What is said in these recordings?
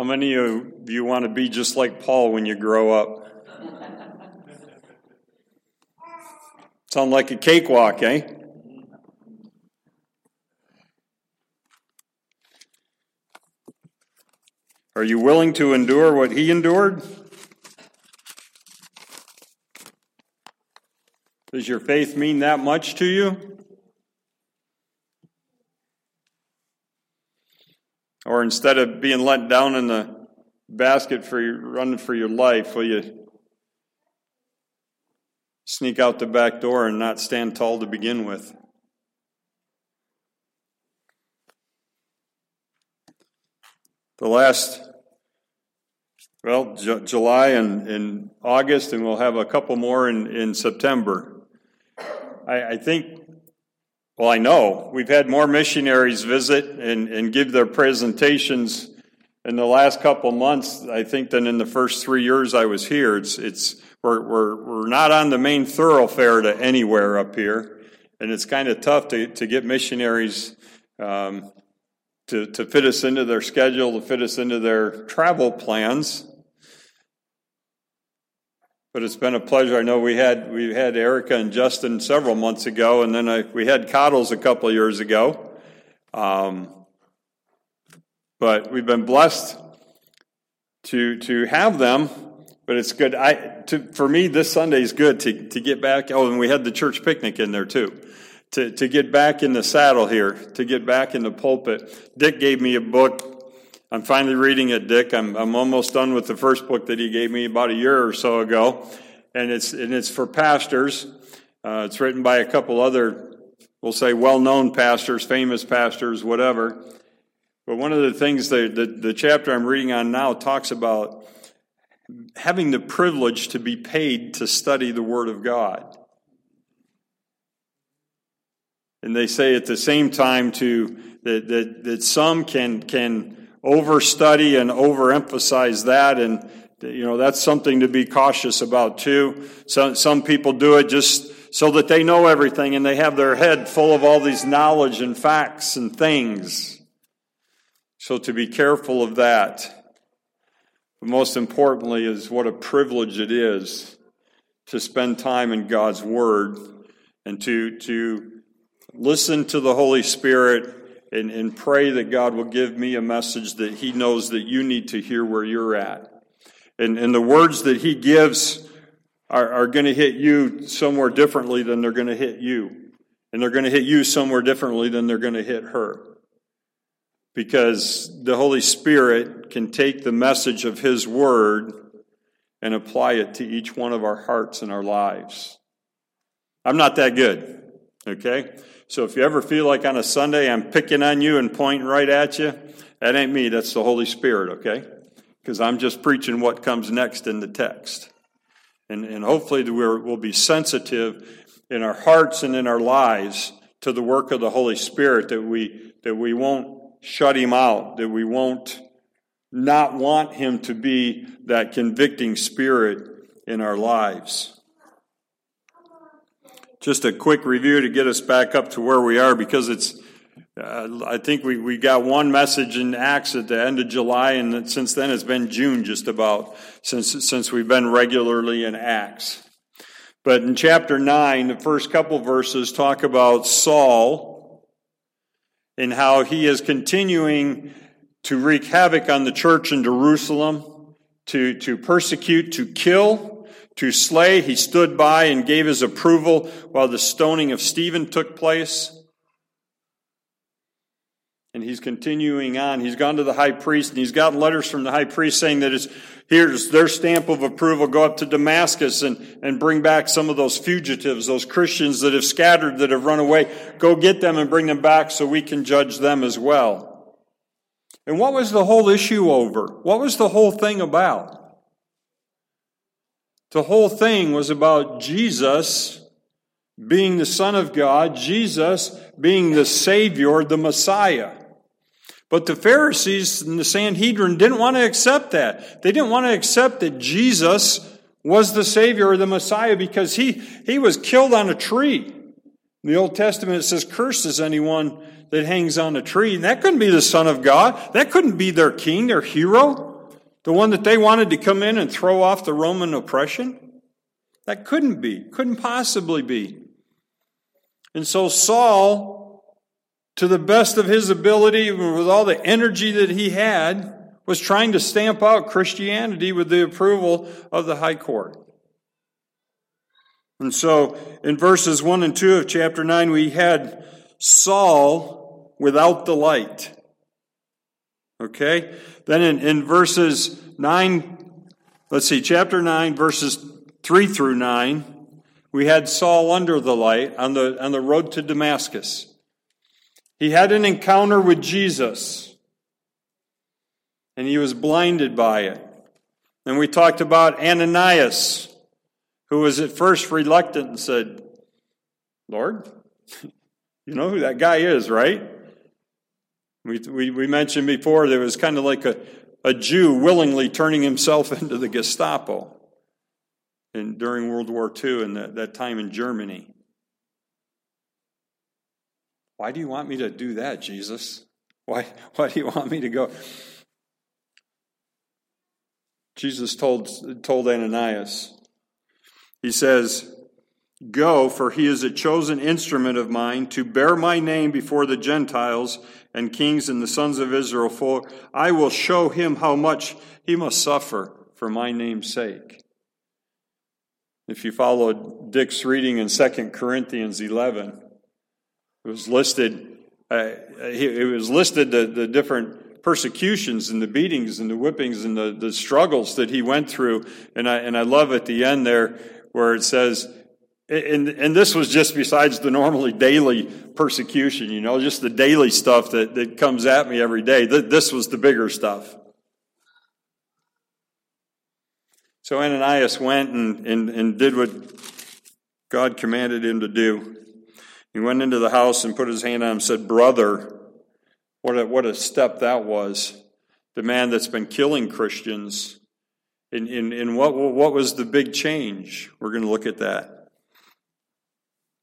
How many of you want to be just like Paul when you grow up? Sound like a cakewalk, eh? Are you willing to endure what he endured? Does your faith mean that much to you? Or instead of being let down in the basket for your, running for your life, will you sneak out the back door and not stand tall to begin with? The last, well, J- July and, and August, and we'll have a couple more in, in September. I, I think well, I know we've had more missionaries visit and, and give their presentations in the last couple months, I think, than in the first three years I was here. It's, it's, we're, we're, we're not on the main thoroughfare to anywhere up here. And it's kind of tough to, to get missionaries um, to, to fit us into their schedule, to fit us into their travel plans. But it's been a pleasure. I know we had we had Erica and Justin several months ago, and then I, we had Coddles a couple years ago. Um, but we've been blessed to to have them. But it's good. I to, for me this Sunday is good to to get back. Oh, and we had the church picnic in there too. To to get back in the saddle here, to get back in the pulpit. Dick gave me a book I'm finally reading it, Dick. I'm, I'm almost done with the first book that he gave me about a year or so ago. And it's, and it's for pastors. Uh, it's written by a couple other, we'll say, well known pastors, famous pastors, whatever. But one of the things, that the, the chapter I'm reading on now talks about having the privilege to be paid to study the Word of God. And they say at the same time to that, that, that some can can overstudy and overemphasize that. And you know that's something to be cautious about too. Some, some people do it just so that they know everything and they have their head full of all these knowledge and facts and things. So to be careful of that. But most importantly is what a privilege it is to spend time in god's word and to to listen to the holy spirit and, and pray that God will give me a message that He knows that you need to hear where you're at. And, and the words that He gives are, are going to hit you somewhere differently than they're going to hit you. And they're going to hit you somewhere differently than they're going to hit her. Because the Holy Spirit can take the message of His Word and apply it to each one of our hearts and our lives. I'm not that good, okay? So if you ever feel like on a Sunday I'm picking on you and pointing right at you, that ain't me, that's the Holy Spirit, okay? Because I'm just preaching what comes next in the text. And, and hopefully we will be sensitive in our hearts and in our lives to the work of the Holy Spirit, that we, that we won't shut him out, that we won't not want him to be that convicting spirit in our lives. Just a quick review to get us back up to where we are because it's, uh, I think we, we got one message in Acts at the end of July, and since then it's been June just about since, since we've been regularly in Acts. But in chapter 9, the first couple verses talk about Saul and how he is continuing to wreak havoc on the church in Jerusalem, to, to persecute, to kill, to slay. He stood by and gave his approval while the stoning of Stephen took place. And he's continuing on. He's gone to the high priest and he's gotten letters from the high priest saying that it's, here's their stamp of approval. Go up to Damascus and, and bring back some of those fugitives, those Christians that have scattered, that have run away. Go get them and bring them back so we can judge them as well. And what was the whole issue over? What was the whole thing about? The whole thing was about Jesus being the Son of God, Jesus being the Savior, the Messiah. But the Pharisees and the Sanhedrin didn't want to accept that. They didn't want to accept that Jesus was the Savior or the Messiah because he, he was killed on a tree. In the Old Testament it says, Cursed is anyone that hangs on a tree. And that couldn't be the Son of God. That couldn't be their king, their hero. The one that they wanted to come in and throw off the Roman oppression? That couldn't be, couldn't possibly be. And so Saul, to the best of his ability, with all the energy that he had, was trying to stamp out Christianity with the approval of the high court. And so in verses 1 and 2 of chapter 9, we had Saul without the light. Okay? Then in, in verses 9, let's see, chapter 9, verses 3 through 9, we had Saul under the light on the, on the road to Damascus. He had an encounter with Jesus, and he was blinded by it. And we talked about Ananias, who was at first reluctant and said, Lord, you know who that guy is, right? We, we, we mentioned before there was kind of like a, a Jew willingly turning himself into the Gestapo in, during World War II and that, that time in Germany. Why do you want me to do that, Jesus? Why, why do you want me to go? Jesus told, told Ananias, he says, Go, for he is a chosen instrument of mine to bear my name before the Gentiles and kings and the sons of Israel, for I will show him how much he must suffer for my name's sake. If you followed Dick's reading in 2 Corinthians 11, it was listed, uh, it was listed the, the different persecutions and the beatings and the whippings and the, the struggles that he went through. And I, and I love at the end there where it says, and, and this was just besides the normally daily persecution, you know, just the daily stuff that, that comes at me every day. This was the bigger stuff. So Ananias went and, and, and did what God commanded him to do. He went into the house and put his hand on him and said, Brother, what a, what a step that was. The man that's been killing Christians. In, in, in what, what was the big change? We're going to look at that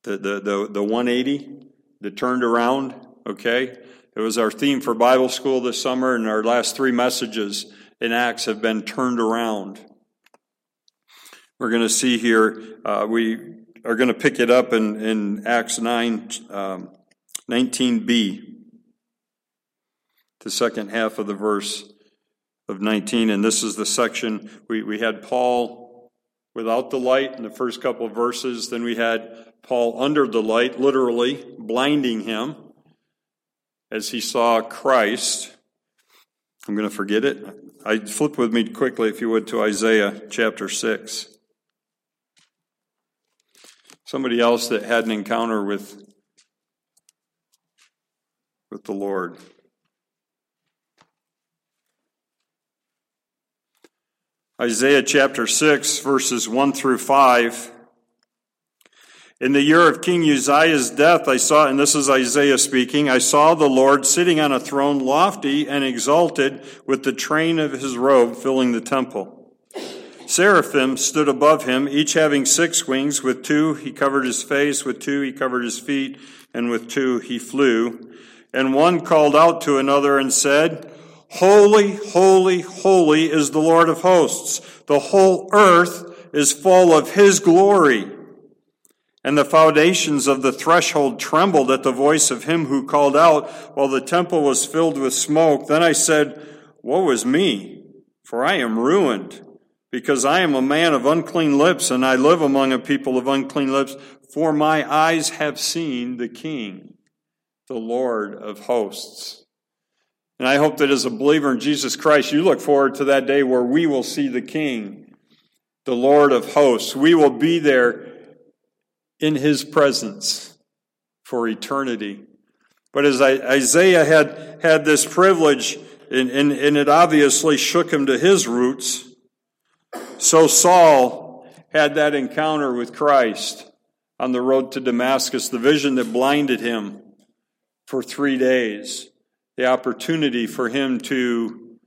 the, the, the, the 180 that turned around, okay? It was our theme for Bible school this summer, and our last three messages in Acts have been turned around. We're going to see here, uh, we are going to pick it up in, in Acts 9, um, 19b, the second half of the verse of 19. And this is the section we, we had Paul without the light in the first couple of verses. Then we had Paul under the light, literally blinding him as he saw Christ. I'm going to forget it. I flip with me quickly, if you would, to Isaiah chapter 6. Somebody else that had an encounter with, with the Lord. Isaiah chapter 6, verses 1 through 5. In the year of King Uzziah's death, I saw, and this is Isaiah speaking, I saw the Lord sitting on a throne lofty and exalted with the train of his robe filling the temple. Seraphim stood above him, each having six wings. With two he covered his face, with two he covered his feet, and with two he flew. And one called out to another and said, Holy, holy, holy is the Lord of hosts. The whole earth is full of his glory. And the foundations of the threshold trembled at the voice of him who called out, while the temple was filled with smoke. Then I said, Woe is me, for I am ruined, because I am a man of unclean lips, and I live among a people of unclean lips, for my eyes have seen the King, the Lord of hosts. And I hope that as a believer in Jesus Christ, you look forward to that day where we will see the King, the Lord of hosts. We will be there in his presence for eternity. But as Isaiah had, had this privilege, and, and, and it obviously shook him to his roots, so Saul had that encounter with Christ on the road to Damascus, the vision that blinded him for three days, the opportunity for him to,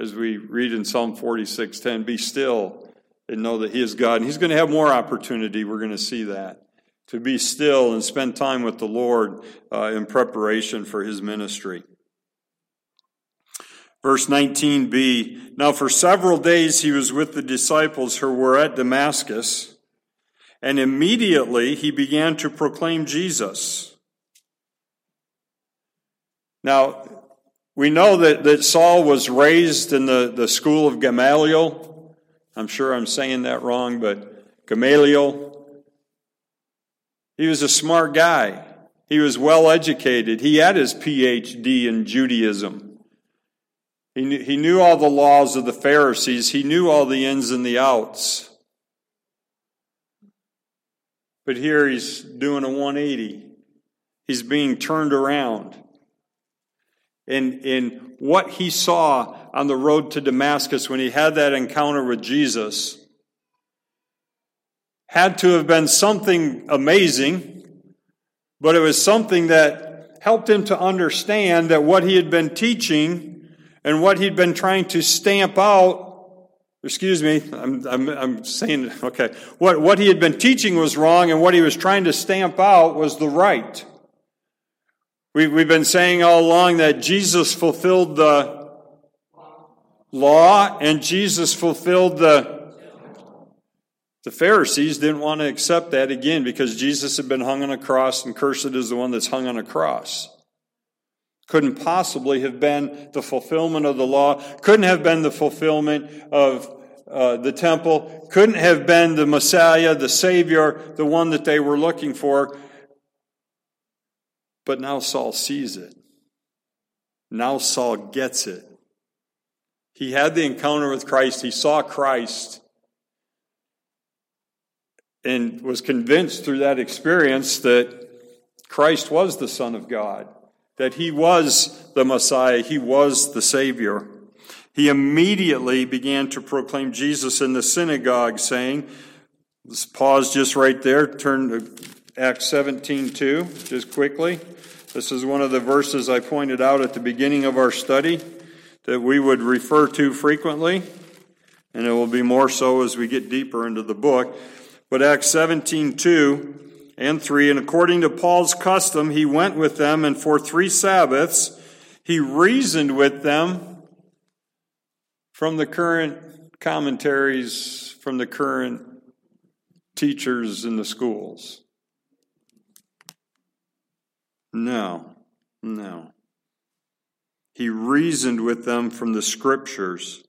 as we read in Psalm 46:10, be still and know that He is God. And He's going to have more opportunity. We're going to see that. To be still and spend time with the Lord uh, in preparation for His ministry. Verse 19b Now for several days he was with the disciples who were at Damascus, and immediately he began to proclaim Jesus. Now, we know that, that Saul was raised in the, the school of Gamaliel. I'm sure I'm saying that wrong, but Gamaliel. He was a smart guy. He was well educated. He had his PhD in Judaism. He knew, he knew all the laws of the Pharisees. He knew all the ins and the outs. But here he's doing a 180. He's being turned around in, in what he saw on the road to Damascus when he had that encounter with Jesus had to have been something amazing, but it was something that helped him to understand that what he had been teaching and what he'd been trying to stamp out excuse me, I'm, I'm, I'm, saying, okay, what, what he had been teaching was wrong, and what he was trying to stamp out was the right. We, we've been saying all along that Jesus fulfilled the law and Jesus fulfilled the. The Pharisees didn't want to accept that again because Jesus had been hung on a cross and cursed is the one that's hung on a cross. Couldn't possibly have been the fulfillment of the law, couldn't have been the fulfillment of uh, the temple, couldn't have been the Messiah, the Savior, the one that they were looking for. But now Saul sees it. Now Saul gets it. He had the encounter with Christ, he saw Christ, and was convinced through that experience that Christ was the Son of God, that he was the Messiah, he was the Savior. He immediately began to proclaim Jesus in the synagogue, saying, Let's pause just right there, turn to Acts 17 2, just quickly. This is one of the verses I pointed out at the beginning of our study that we would refer to frequently, and it will be more so as we get deeper into the book. But Acts 17 2 and 3, and according to Paul's custom, he went with them, and for three Sabbaths he reasoned with them from the current commentaries, from the current teachers in the schools. No, no. He reasoned with them from the scriptures,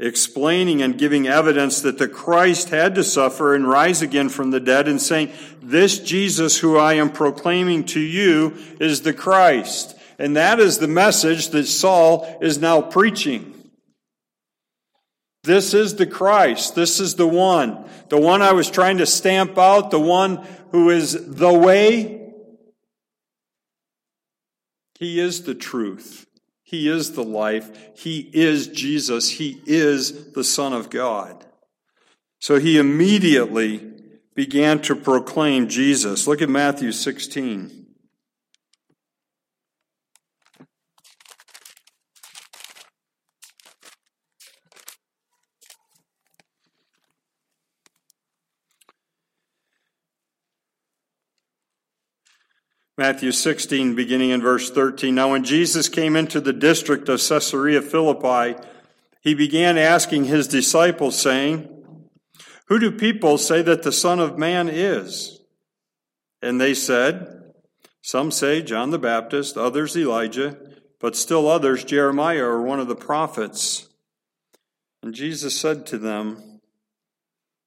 explaining and giving evidence that the Christ had to suffer and rise again from the dead, and saying, This Jesus who I am proclaiming to you is the Christ. And that is the message that Saul is now preaching. This is the Christ. This is the one. The one I was trying to stamp out, the one who is the way, he is the truth. He is the life. He is Jesus. He is the Son of God. So he immediately began to proclaim Jesus. Look at Matthew 16. Matthew 16, beginning in verse 13. Now, when Jesus came into the district of Caesarea Philippi, he began asking his disciples, saying, Who do people say that the Son of Man is? And they said, Some say John the Baptist, others Elijah, but still others Jeremiah or one of the prophets. And Jesus said to them,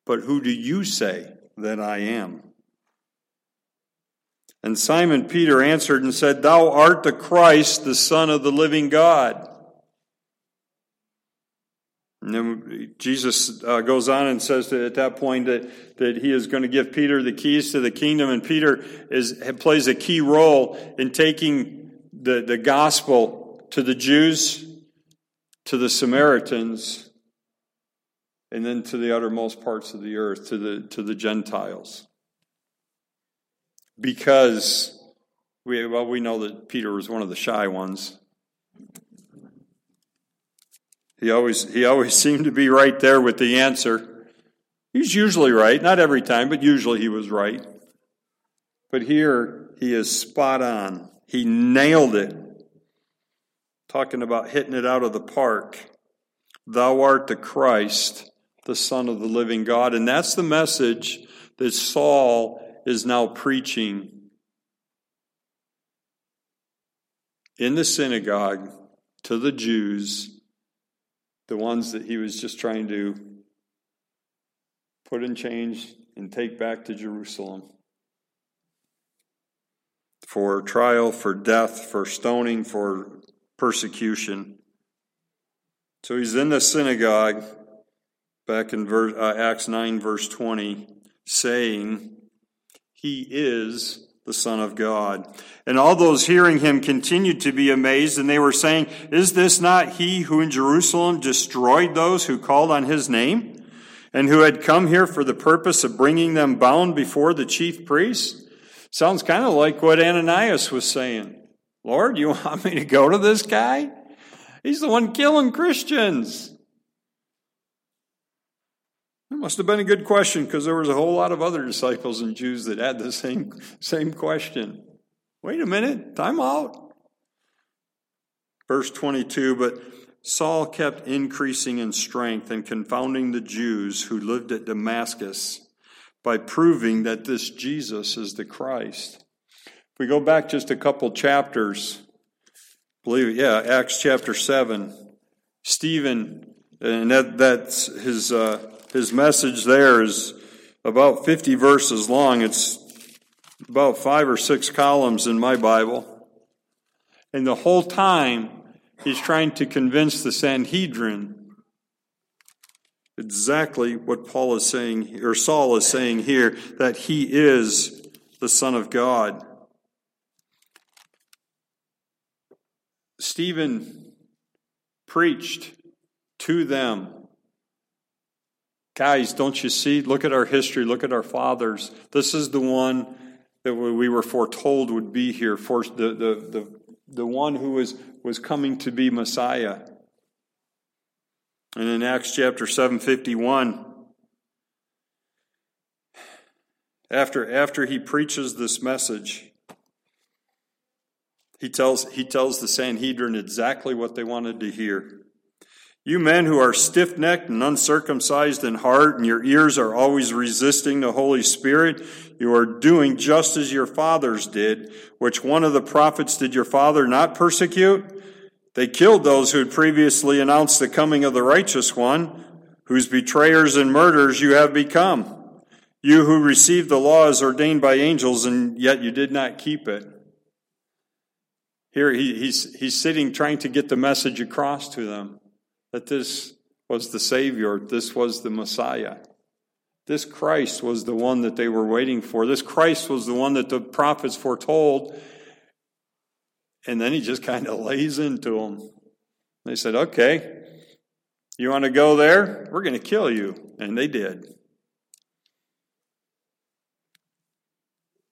But who do you say that I am? And Simon Peter answered and said, Thou art the Christ, the Son of the living God. And then Jesus uh, goes on and says that at that point that, that he is going to give Peter the keys to the kingdom, and Peter is, plays a key role in taking the, the gospel to the Jews, to the Samaritans, and then to the uttermost parts of the earth, to the, to the Gentiles because we, well, we know that Peter was one of the shy ones. He always, he always seemed to be right there with the answer. He's usually right, not every time, but usually he was right. But here he is spot on. He nailed it. talking about hitting it out of the park. Thou art the Christ, the Son of the living God. And that's the message that Saul is now preaching in the synagogue to the Jews, the ones that he was just trying to put in change and take back to Jerusalem. For trial, for death, for stoning, for persecution. So he's in the synagogue, back in verse, uh, Acts 9, verse 20, saying, He is the Son of God. And all those hearing him continued to be amazed, and they were saying, Is this not he who in Jerusalem destroyed those who called on his name? And who had come here for the purpose of bringing them bound before the chief priests? Sounds kind of like what Ananias was saying. Lord, you want me to go to this guy? He's the one killing Christians. Must have been a good question because there was a whole lot of other disciples and Jews that had the same, same question. Wait a minute, time out. Verse 22 But Saul kept increasing in strength and confounding the Jews who lived at Damascus by proving that this Jesus is the Christ. If we go back just a couple chapters, believe it, yeah, Acts chapter 7, Stephen, and that, that's his, uh, his message there is about 50 verses long. It's about five or six columns in my Bible. And the whole time, He's trying to convince the Sanhedrin exactly what Paul is saying, or Saul is saying here, that he is the Son of God. Stephen preached to them. Guys, don't you see? Look at our history. Look at our fathers. This is the one that we were foretold would be here, for the, the, the, the one who was was coming to be Messiah. And in Acts chapter 751, after, after he preaches this message, he tells, he tells the Sanhedrin exactly what they wanted to hear. You men who are stiff necked and uncircumcised in heart, and your ears are always resisting the Holy Spirit, you are doing just as your fathers did. Which one of the prophets did your father not persecute? They killed those who had previously announced the coming of the righteous one, whose betrayers and murderers you have become. You who received the law as ordained by angels, and yet you did not keep it. Here he, he's, he's sitting trying to get the message across to them that this was the Savior, this was the Messiah. This Christ was the one that they were waiting for. This Christ was the one that the prophets foretold and then he just kind of lays into them. They said, Okay, you want to go there? We're going to kill you. And they did.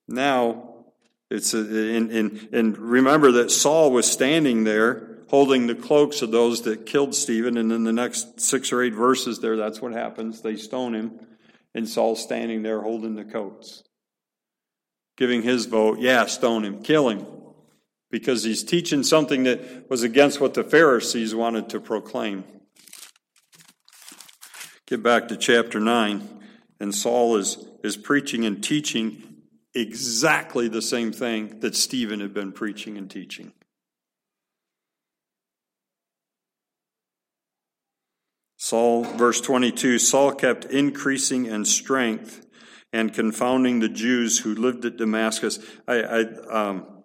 Now, it's a, and, and, and remember that Saul was standing there holding the cloaks of those that killed Stephen. And in the next six or eight verses there, that's what happens. They stone him, and Saul's standing there holding the coats, giving his vote. Yeah, stone him, kill him because he's teaching something that was against what the Pharisees wanted to proclaim. Get back to chapter 9, and Saul is, is preaching and teaching exactly the same thing that Stephen had been preaching and teaching. Saul, verse 22 Saul kept increasing in strength and confounding the Jews who lived at Damascus. I, I um,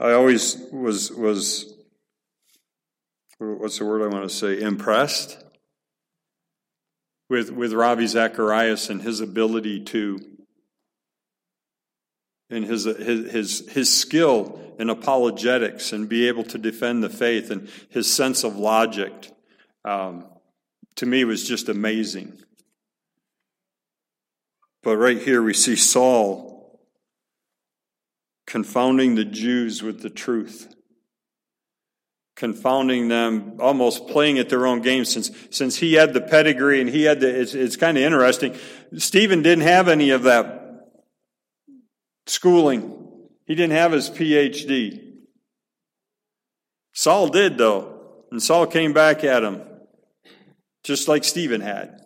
I always was was what's the word I want to say impressed with with Ravi Zacharias and his ability to and his his his, his skill in apologetics and be able to defend the faith and his sense of logic um, to me was just amazing. But right here we see Saul confounding the Jews with the truth, confounding them, almost playing at their own game. Since since he had the pedigree and he had the, it's, it's kind of interesting. Stephen didn't have any of that schooling. He didn't have his PhD. Saul did, though. And Saul came back at him, just like Stephen had.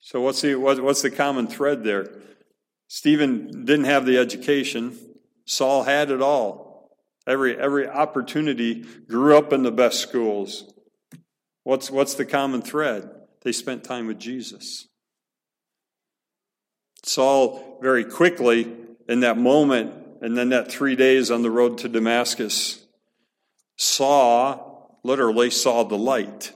So, what's the, what's the common thread there? Stephen didn't have the education, Saul had it all. Every, every opportunity grew up in the best schools. What's, what's the common thread? They spent time with Jesus. Saul very quickly, in that moment, and then that three days on the road to Damascus, saw, literally saw the light.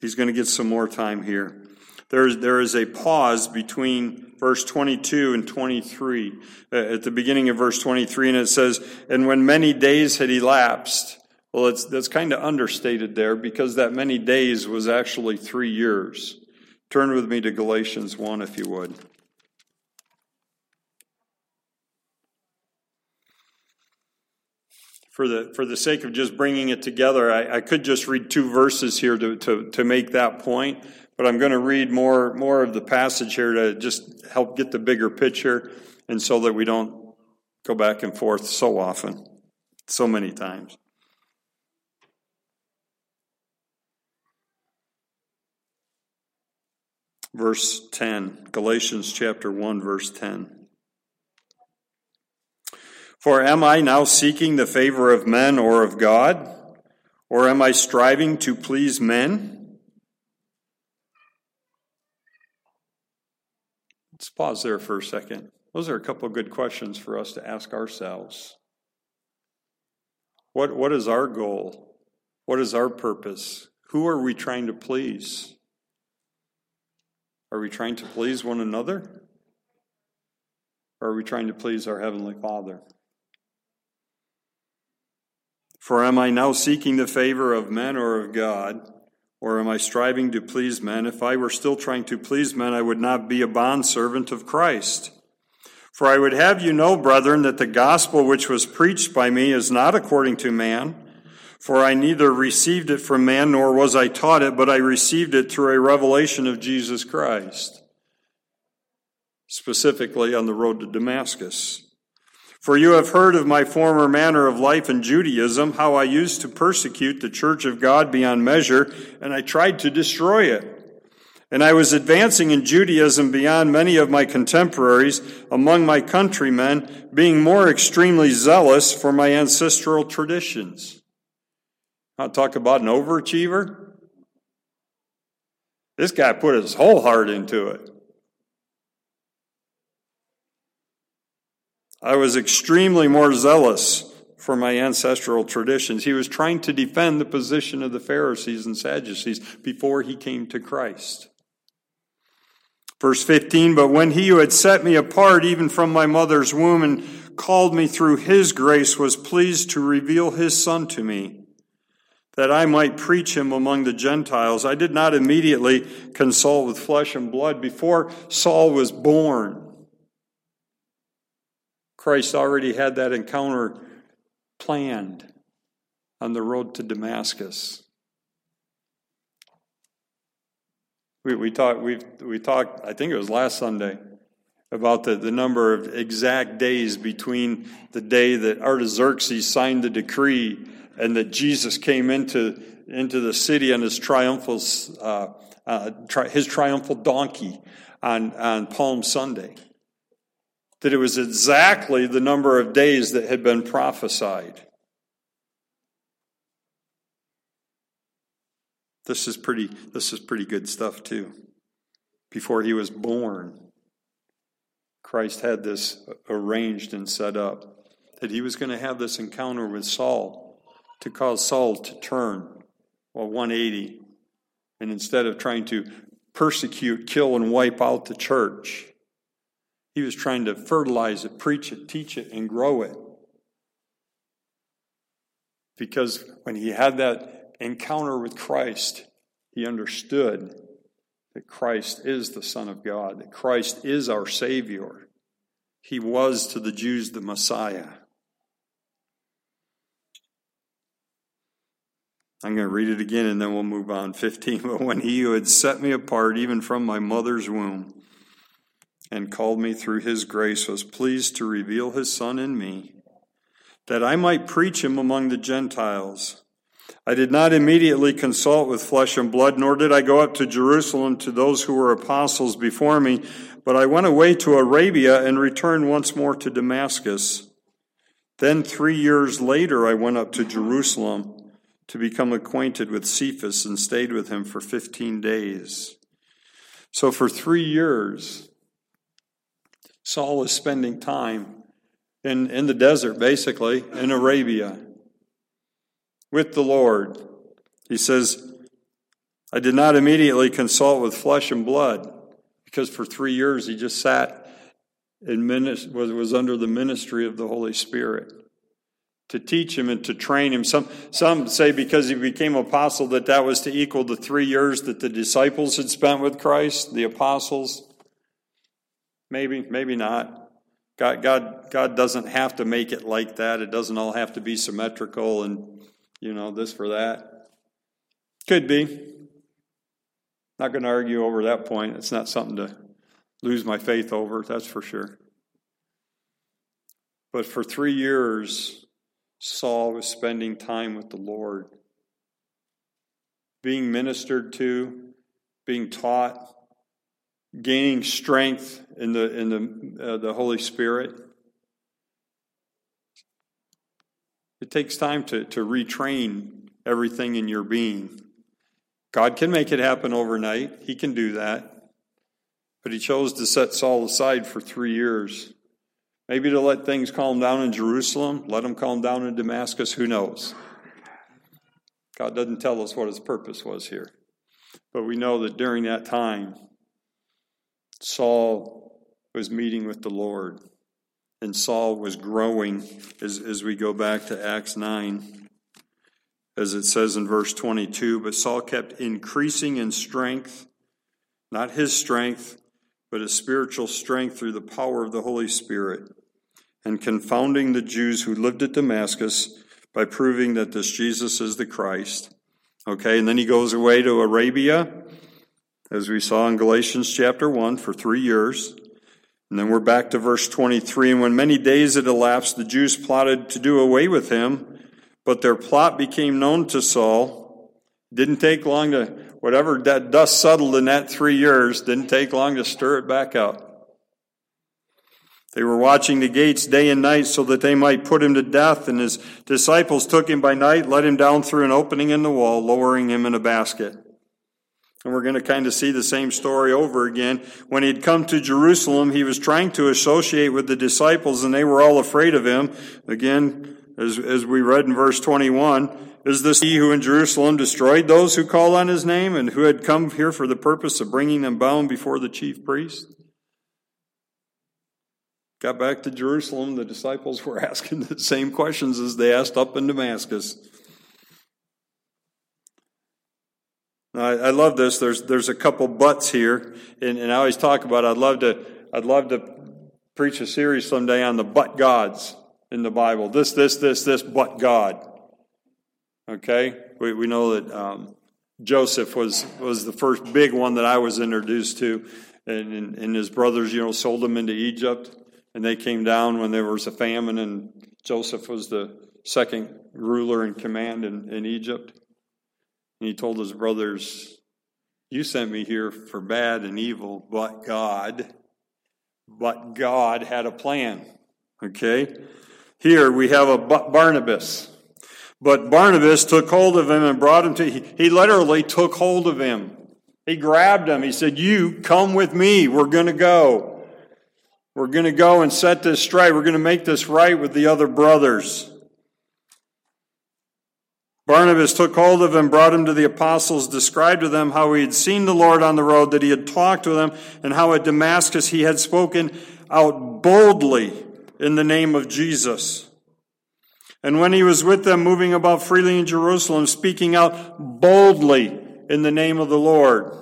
He's going to get some more time here. There's, there is a pause between verse 22 and 23. Uh, at the beginning of verse 23, and it says, And when many days had elapsed, well, it's, that's kind of understated there because that many days was actually three years. Turn with me to Galatians 1, if you would. For the, for the sake of just bringing it together, I, I could just read two verses here to, to, to make that point, but I'm going to read more, more of the passage here to just help get the bigger picture and so that we don't go back and forth so often, so many times. Verse 10. Galatians chapter 1, verse 10. For am I now seeking the favor of men or of God? Or am I striving to please men? Let's pause there for a second. Those are a couple of good questions for us to ask ourselves. What, what is our goal? What is our purpose? Who are we trying to please? Are we trying to please one another? Or are we trying to please our Heavenly Father? For am I now seeking the favor of men or of God? Or am I striving to please men? If I were still trying to please men, I would not be a bondservant of Christ. For I would have you know, brethren, that the gospel which was preached by me is not according to man. For I neither received it from man nor was I taught it, but I received it through a revelation of Jesus Christ, specifically on the road to Damascus. For you have heard of my former manner of life in Judaism, how I used to persecute the church of God beyond measure, and I tried to destroy it. And I was advancing in Judaism beyond many of my contemporaries among my countrymen, being more extremely zealous for my ancestral traditions. I'll talk about an overachiever. This guy put his whole heart into it. I was extremely more zealous for my ancestral traditions. He was trying to defend the position of the Pharisees and Sadducees before he came to Christ. Verse 15, but when he who had set me apart even from my mother's womb and called me through his grace was pleased to reveal his son to me that I might preach him among the Gentiles. I did not immediately consult with flesh and blood before Saul was born. Christ already had that encounter planned on the road to Damascus. We, we talked, we we talked, I think it was last Sunday, about the, the number of exact days between the day that Artaxerxes signed the decree and that Jesus came into, into the city on his triumphal, uh, uh, tri- his triumphal donkey on, on Palm Sunday. That it was exactly the number of days that had been prophesied. This is pretty, this is pretty good stuff too. Before he was born, Christ had this arranged and set up that he was going to have this encounter with Saul to cause Saul to turn, well, 180. And instead of trying to persecute, kill, and wipe out the church, he was trying to fertilize it, preach it, teach it, and grow it. Because when he had that encounter with Christ, he understood that Christ is the Son of God, that Christ is our Savior. He was to the Jews the Messiah. I'm going to read it again and then we'll move on. 15. But when he who had set me apart, even from my mother's womb, and called me through his grace, was pleased to reveal his Son in me, that I might preach him among the Gentiles. I did not immediately consult with flesh and blood, nor did I go up to Jerusalem to those who were apostles before me, but I went away to Arabia and returned once more to Damascus. Then three years later, I went up to Jerusalem to become acquainted with Cephas and stayed with him for 15 days. So for three years, Saul was spending time in, in the desert, basically, in Arabia, with the Lord. He says, I did not immediately consult with flesh and blood, because for three years he just sat and was under the ministry of the Holy Spirit to teach him and to train him. Some, some say because he became apostle that that was to equal the three years that the disciples had spent with Christ, the apostles. Maybe, maybe not. God, God, God doesn't have to make it like that. It doesn't all have to be symmetrical and, you know, this for that. Could be. Not going to argue over that point. It's not something to lose my faith over, that's for sure. But for three years, Saul was spending time with the Lord, being ministered to, being taught, gaining strength in the, in the, uh, the Holy Spirit. It takes time to, to retrain everything in your being. God can make it happen overnight, He can do that. But He chose to set Saul aside for three years. Maybe to let things calm down in Jerusalem, let them calm down in Damascus, who knows? God doesn't tell us what His purpose was here. But we know that during that time, Saul was meeting with the Lord, and Saul was growing as, as we go back to Acts 9, as it says in verse 22. But Saul kept increasing in strength, not his strength, but a spiritual strength through the power of the Holy Spirit, and confounding the Jews who lived at Damascus by proving that this Jesus is the Christ. Okay, and then he goes away to Arabia as we saw in Galatians chapter 1, for three years. And then we're back to verse 23. And when many days had elapsed, the Jews plotted to do away with him, but their plot became known to Saul. Didn't take long to, whatever that dust settled in that three years, didn't take long to stir it back up. They were watching the gates day and night so that they might put him to death, and his disciples took him by night, let him down through an opening in the wall, lowering him in a basket. And we're going to kind of see the same story over again. When he'd come to Jerusalem, he was trying to associate with the disciples and they were all afraid of him. Again, as, as we read in verse 21, is this he who in Jerusalem destroyed those who call on his name and who had come here for the purpose of bringing them bound before the chief priest? Got back to Jerusalem, the disciples were asking the same questions as they asked up in Damascus. I, I love this. There's there's a couple buts here, and, and I always talk about. I'd love to I'd love to preach a series someday on the but gods in the Bible. This this this this but God. Okay, we we know that um, Joseph was was the first big one that I was introduced to, and, and, and his brothers, you know, sold him into Egypt, and they came down when there was a famine, and Joseph was the second ruler in command in, in Egypt. And he told his brothers, You sent me here for bad and evil, but God, but God had a plan. Okay? Here we have a Barnabas. But Barnabas took hold of him and brought him to, he literally took hold of him. He grabbed him. He said, You come with me. We're going to go. We're going to go and set this straight. We're going to make this right with the other brothers. Barnabas took hold of him, brought him to the apostles, described to them how he had seen the Lord on the road, that he had talked with them, and how at Damascus he had spoken out boldly in the name of Jesus. And when he was with them, moving about freely in Jerusalem, speaking out boldly in the name of the Lord.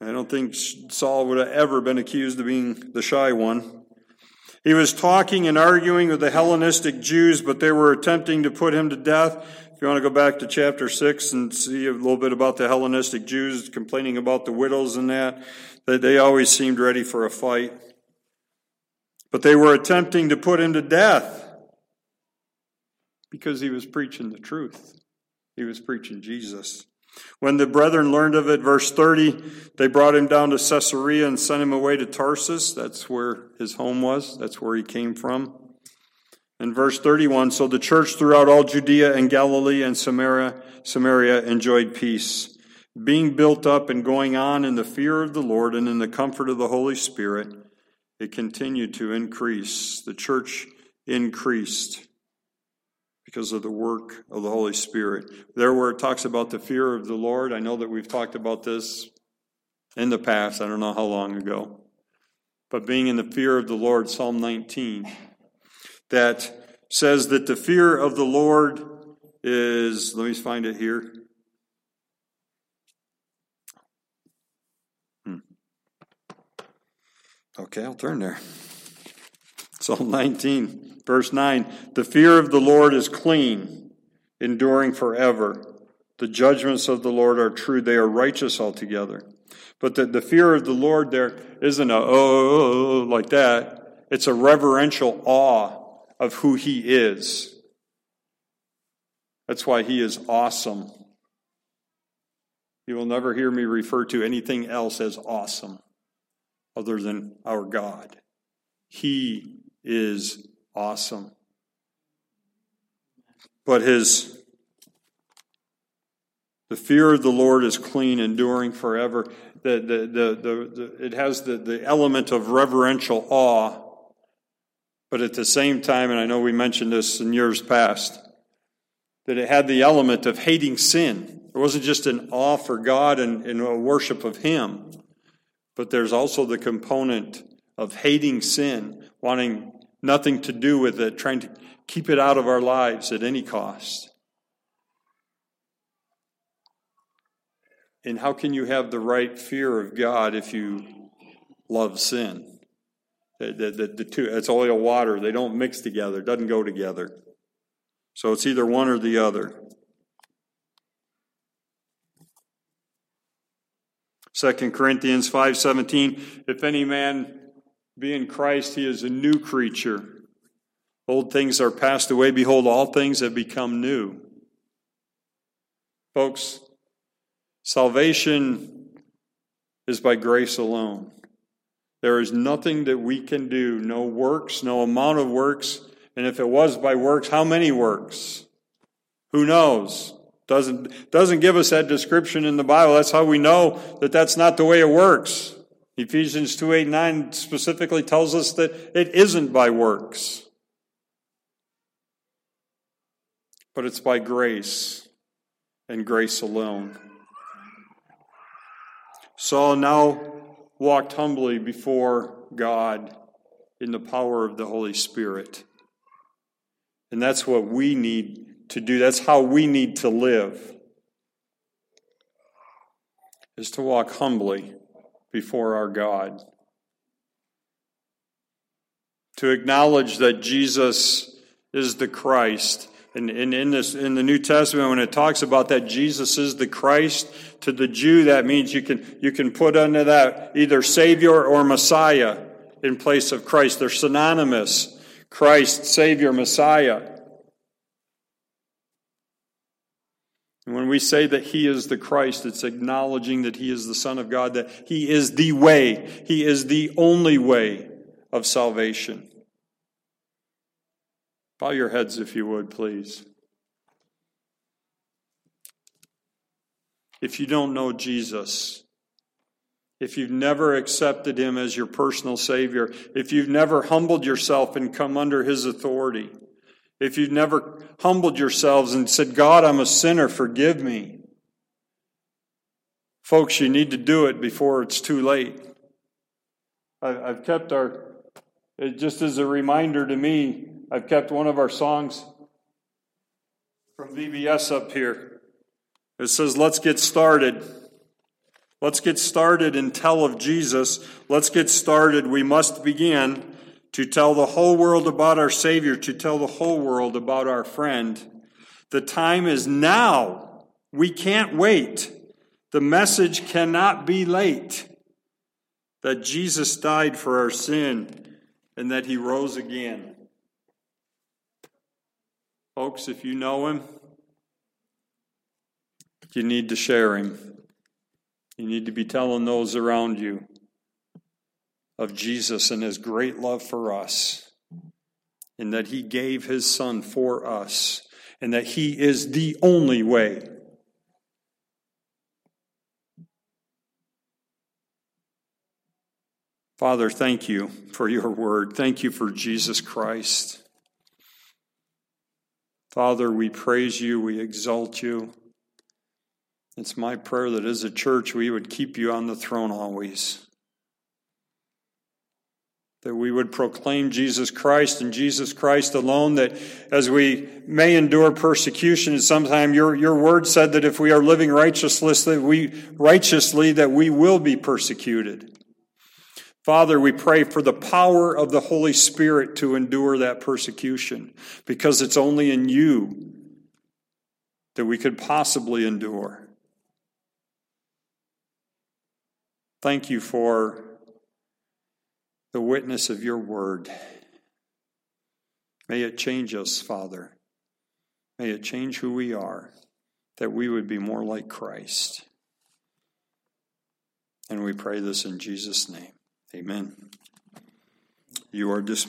I don't think Saul would have ever been accused of being the shy one. He was talking and arguing with the Hellenistic Jews, but they were attempting to put him to death, if you want to go back to chapter 6 and see a little bit about the Hellenistic Jews complaining about the widows and that, that they always seemed ready for a fight. But they were attempting to put him to death because he was preaching the truth. He was preaching Jesus. When the brethren learned of it, verse 30, they brought him down to Caesarea and sent him away to Tarsus. That's where his home was, that's where he came from. In verse 31, so the church throughout all Judea and Galilee and Samaria, Samaria enjoyed peace, being built up and going on in the fear of the Lord and in the comfort of the Holy Spirit. It continued to increase. The church increased because of the work of the Holy Spirit. There, where it talks about the fear of the Lord, I know that we've talked about this in the past, I don't know how long ago. But being in the fear of the Lord, Psalm 19, that says that the fear of the Lord is, let me find it here. Hmm. Okay, I'll turn there. Psalm 19, verse 9. The fear of the Lord is clean, enduring forever. The judgments of the Lord are true, they are righteous altogether. But the, the fear of the Lord there isn't a oh, oh, oh, oh, oh like that. It's a reverential awe of who he is. That's why he is awesome. You will never hear me refer to anything else as awesome other than our God. He is awesome. But his the fear of the Lord is clean, enduring forever. The, the, the, the, it has the, the element of reverential awe, but at the same time, and I know we mentioned this in years past, that it had the element of hating sin. It wasn't just an awe for God and, and a worship of Him, but there's also the component of hating sin, wanting nothing to do with it, trying to keep it out of our lives at any cost. And how can you have the right fear of God if you love sin? The, the, the, the two, it's oil, water. They don't mix together. It doesn't go together. So it's either one or the other. Second Corinthians 5:17 If any man be in Christ, he is a new creature. Old things are passed away. Behold, all things have become new. Folks, salvation is by grace alone. There is nothing that we can do, no works, no amount of works. And if it was by works, how many works? Who knows? Doesn't, doesn't give us that description in the Bible. That's how we know that that's not the way it works. Ephesians 2 8 9 specifically tells us that it isn't by works, but it's by grace and grace alone. Saul now walked humbly before God in the power of the Holy Spirit. And that's what we need to do. That's how we need to live. Is to walk humbly before our God. To acknowledge that Jesus is the Christ. And, in, this, in the New Testament, when it talks about that Jesus is the Christ, to the Jew, that means you can, you can put under that either Savior or Messiah in place of Christ. They're synonymous Christ, Savior, Messiah. And when we say that He is the Christ, it's acknowledging that He is the Son of God, that He is the way, He is the only way of salvation. Bow your heads, if you would, please. If you don't know Jesus, if you've never accepted Him as your personal Savior, if you've never humbled yourself and come under His authority, if you've never humbled yourselves and said, God, I'm a sinner, forgive me. Folks, you need to do it before it's too late. I've kept our, just as a reminder to me, I've kept one of our songs from VBS up here. It says, Let's get started. Let's get started and tell of Jesus. Let's get started. We must begin to tell the whole world about our Savior, to tell the whole world about our friend. The time is now. We can't wait. The message cannot be late that Jesus died for our sin and that he rose again. Folks, if you know him, you need to share him. You need to be telling those around you of Jesus and his great love for us, and that he gave his son for us, and that he is the only way. Father, thank you for your word. Thank you for Jesus Christ. Father, we praise you, we exalt you. It's my prayer that as a church we would keep you on the throne always. That we would proclaim Jesus Christ and Jesus Christ alone, that as we may endure persecution, and sometime your, your word said that if we are living righteously, that we righteously, that we will be persecuted. Father, we pray for the power of the Holy Spirit to endure that persecution, because it's only in you that we could possibly endure. Thank you for the witness of your word. May it change us, Father. May it change who we are, that we would be more like Christ. And we pray this in Jesus' name. Amen. You are dismissed.